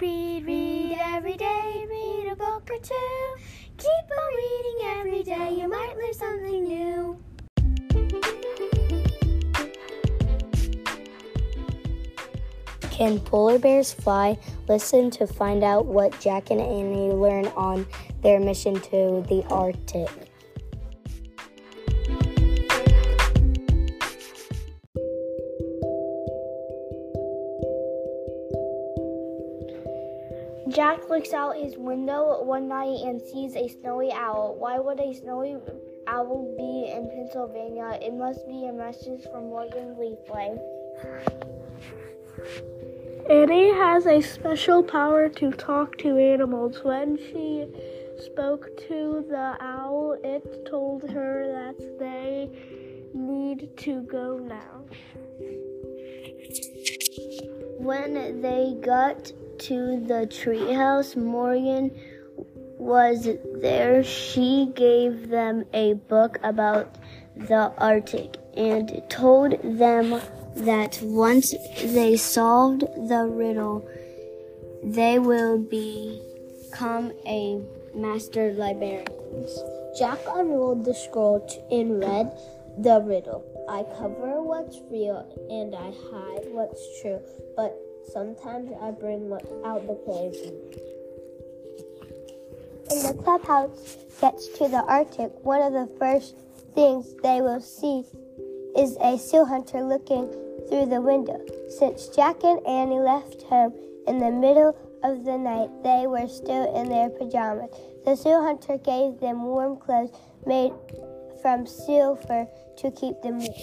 read, read every day, read a book or two. Keep on reading every day, you might learn something new. Can polar bears fly? Listen to find out what Jack and Annie learn on their mission to the Arctic. Jack looks out his window one night and sees a snowy owl. Why would a snowy owl be in Pennsylvania? It must be a message from Morgan le Fay. Annie has a special power to talk to animals. When she spoke to the owl, it told her that they need to go now. When they got to the treehouse, Morgan was there. She gave them a book about the Arctic and told them that once they solved the riddle, they will become a master librarians. Jack unrolled the scroll and read the riddle. I cover what's real and I hide what's true, but sometimes I bring out the poison. When the clubhouse gets to the Arctic, one of the first things they will see is a seal hunter looking through the window. Since Jack and Annie left home in the middle of the night, they were still in their pajamas. The seal hunter gave them warm clothes made from seal fur to keep them warm.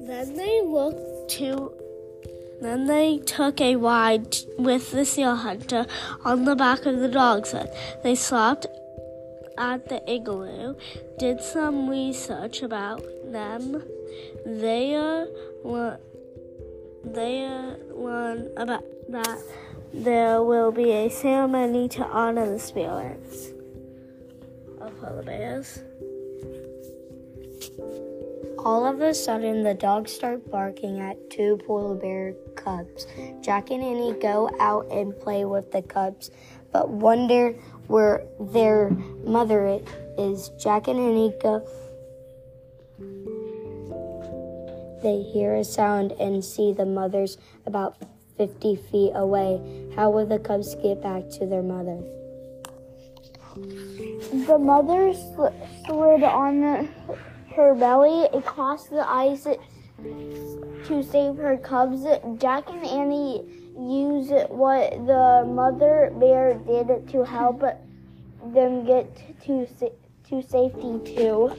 Then they looked to then they took a ride with the seal hunter on the back of the dog sled. They stopped at the igloo, did some research about them. They uh, they uh, learn about that there will be a ceremony to honor the spirits of polar bears. All of a sudden, the dogs start barking at two polar bear cubs. Jack and Annie go out and play with the cubs, but wonder where their mother is. Jack and Annie go. They hear a sound and see the mothers about 50 feet away. How will the cubs get back to their mother? The mother sl- slid on the, her belly across the ice to save her cubs. Jack and Annie use what the mother bear did to help them get to to safety too.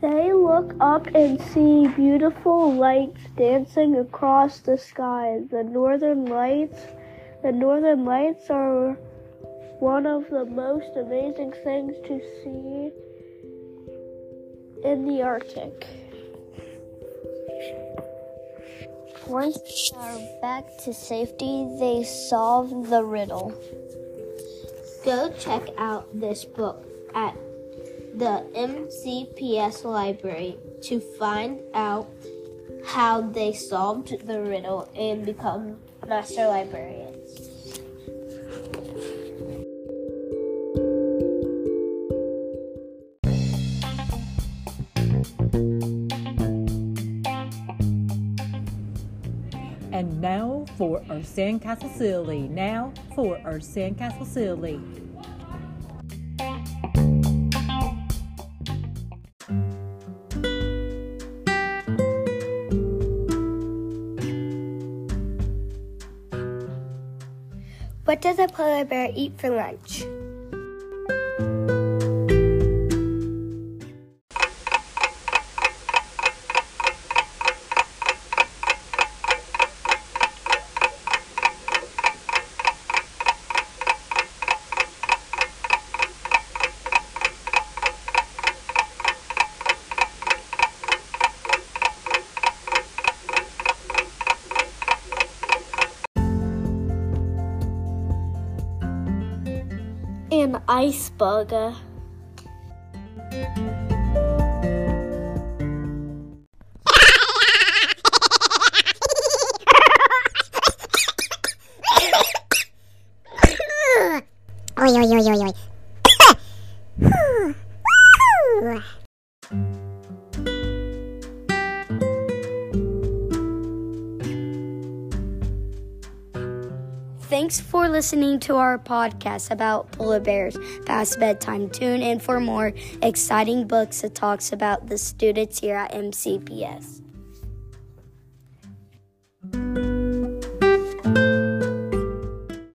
They look up and see beautiful lights dancing across the sky. The northern lights, the northern lights are one of the most amazing things to see in the Arctic. Once they are back to safety, they solve the riddle. Go check out this book at the MCPS library to find out how they solved the riddle and become master librarians. And now for our Sandcastle Silly. Now for our Sandcastle Silly. What does a polar bear eat for lunch? an ice burger. Oi, oi, oi, oi, oi. Thanks for listening to our podcast about polar bears past bedtime. Tune in for more exciting books that talks about the students here at MCPS.